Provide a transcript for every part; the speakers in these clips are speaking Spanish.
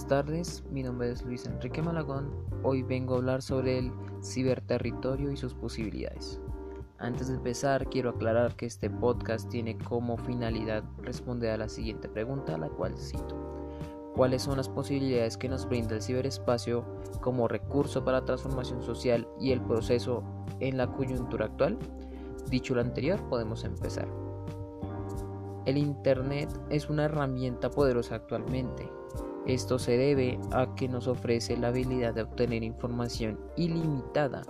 tardes, mi nombre es Luis Enrique Malagón. Hoy vengo a hablar sobre el ciberterritorio y sus posibilidades. Antes de empezar, quiero aclarar que este podcast tiene como finalidad responder a la siguiente pregunta, la cual cito. ¿Cuáles son las posibilidades que nos brinda el ciberespacio como recurso para transformación social y el proceso en la coyuntura actual? Dicho lo anterior, podemos empezar. El Internet es una herramienta poderosa actualmente. Esto se debe a que nos ofrece la habilidad de obtener información ilimitada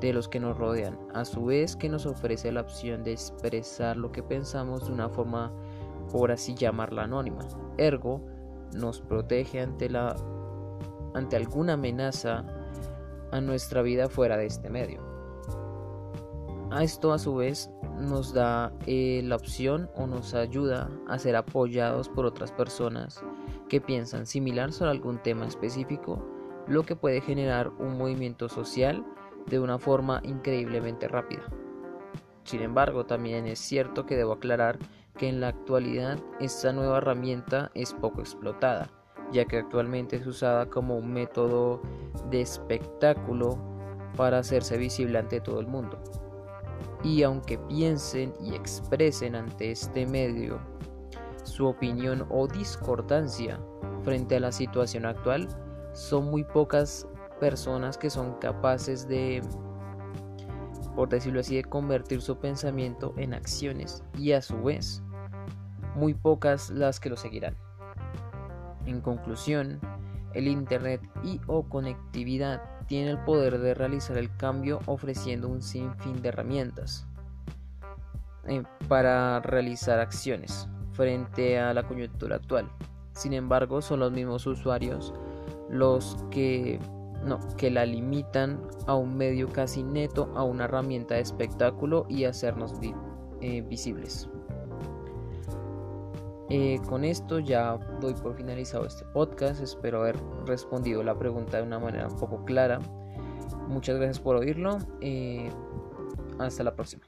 de los que nos rodean, a su vez que nos ofrece la opción de expresar lo que pensamos de una forma, por así llamarla, anónima. Ergo, nos protege ante, la, ante alguna amenaza a nuestra vida fuera de este medio. A esto a su vez nos da eh, la opción o nos ayuda a ser apoyados por otras personas que piensan similar sobre algún tema específico, lo que puede generar un movimiento social de una forma increíblemente rápida. Sin embargo, también es cierto que debo aclarar que en la actualidad esta nueva herramienta es poco explotada, ya que actualmente es usada como un método de espectáculo para hacerse visible ante todo el mundo y aunque piensen y expresen ante este medio su opinión o discordancia frente a la situación actual, son muy pocas personas que son capaces de, por decirlo así, de convertir su pensamiento en acciones y a su vez, muy pocas las que lo seguirán. En conclusión, el Internet y o conectividad tiene el poder de realizar el cambio ofreciendo un sinfín de herramientas eh, para realizar acciones frente a la coyuntura actual. Sin embargo, son los mismos usuarios los que no, que la limitan a un medio casi neto, a una herramienta de espectáculo y hacernos eh, visibles. Eh, con esto ya doy por finalizado este podcast. Espero haber respondido la pregunta de una manera un poco clara. Muchas gracias por oírlo. Eh, hasta la próxima.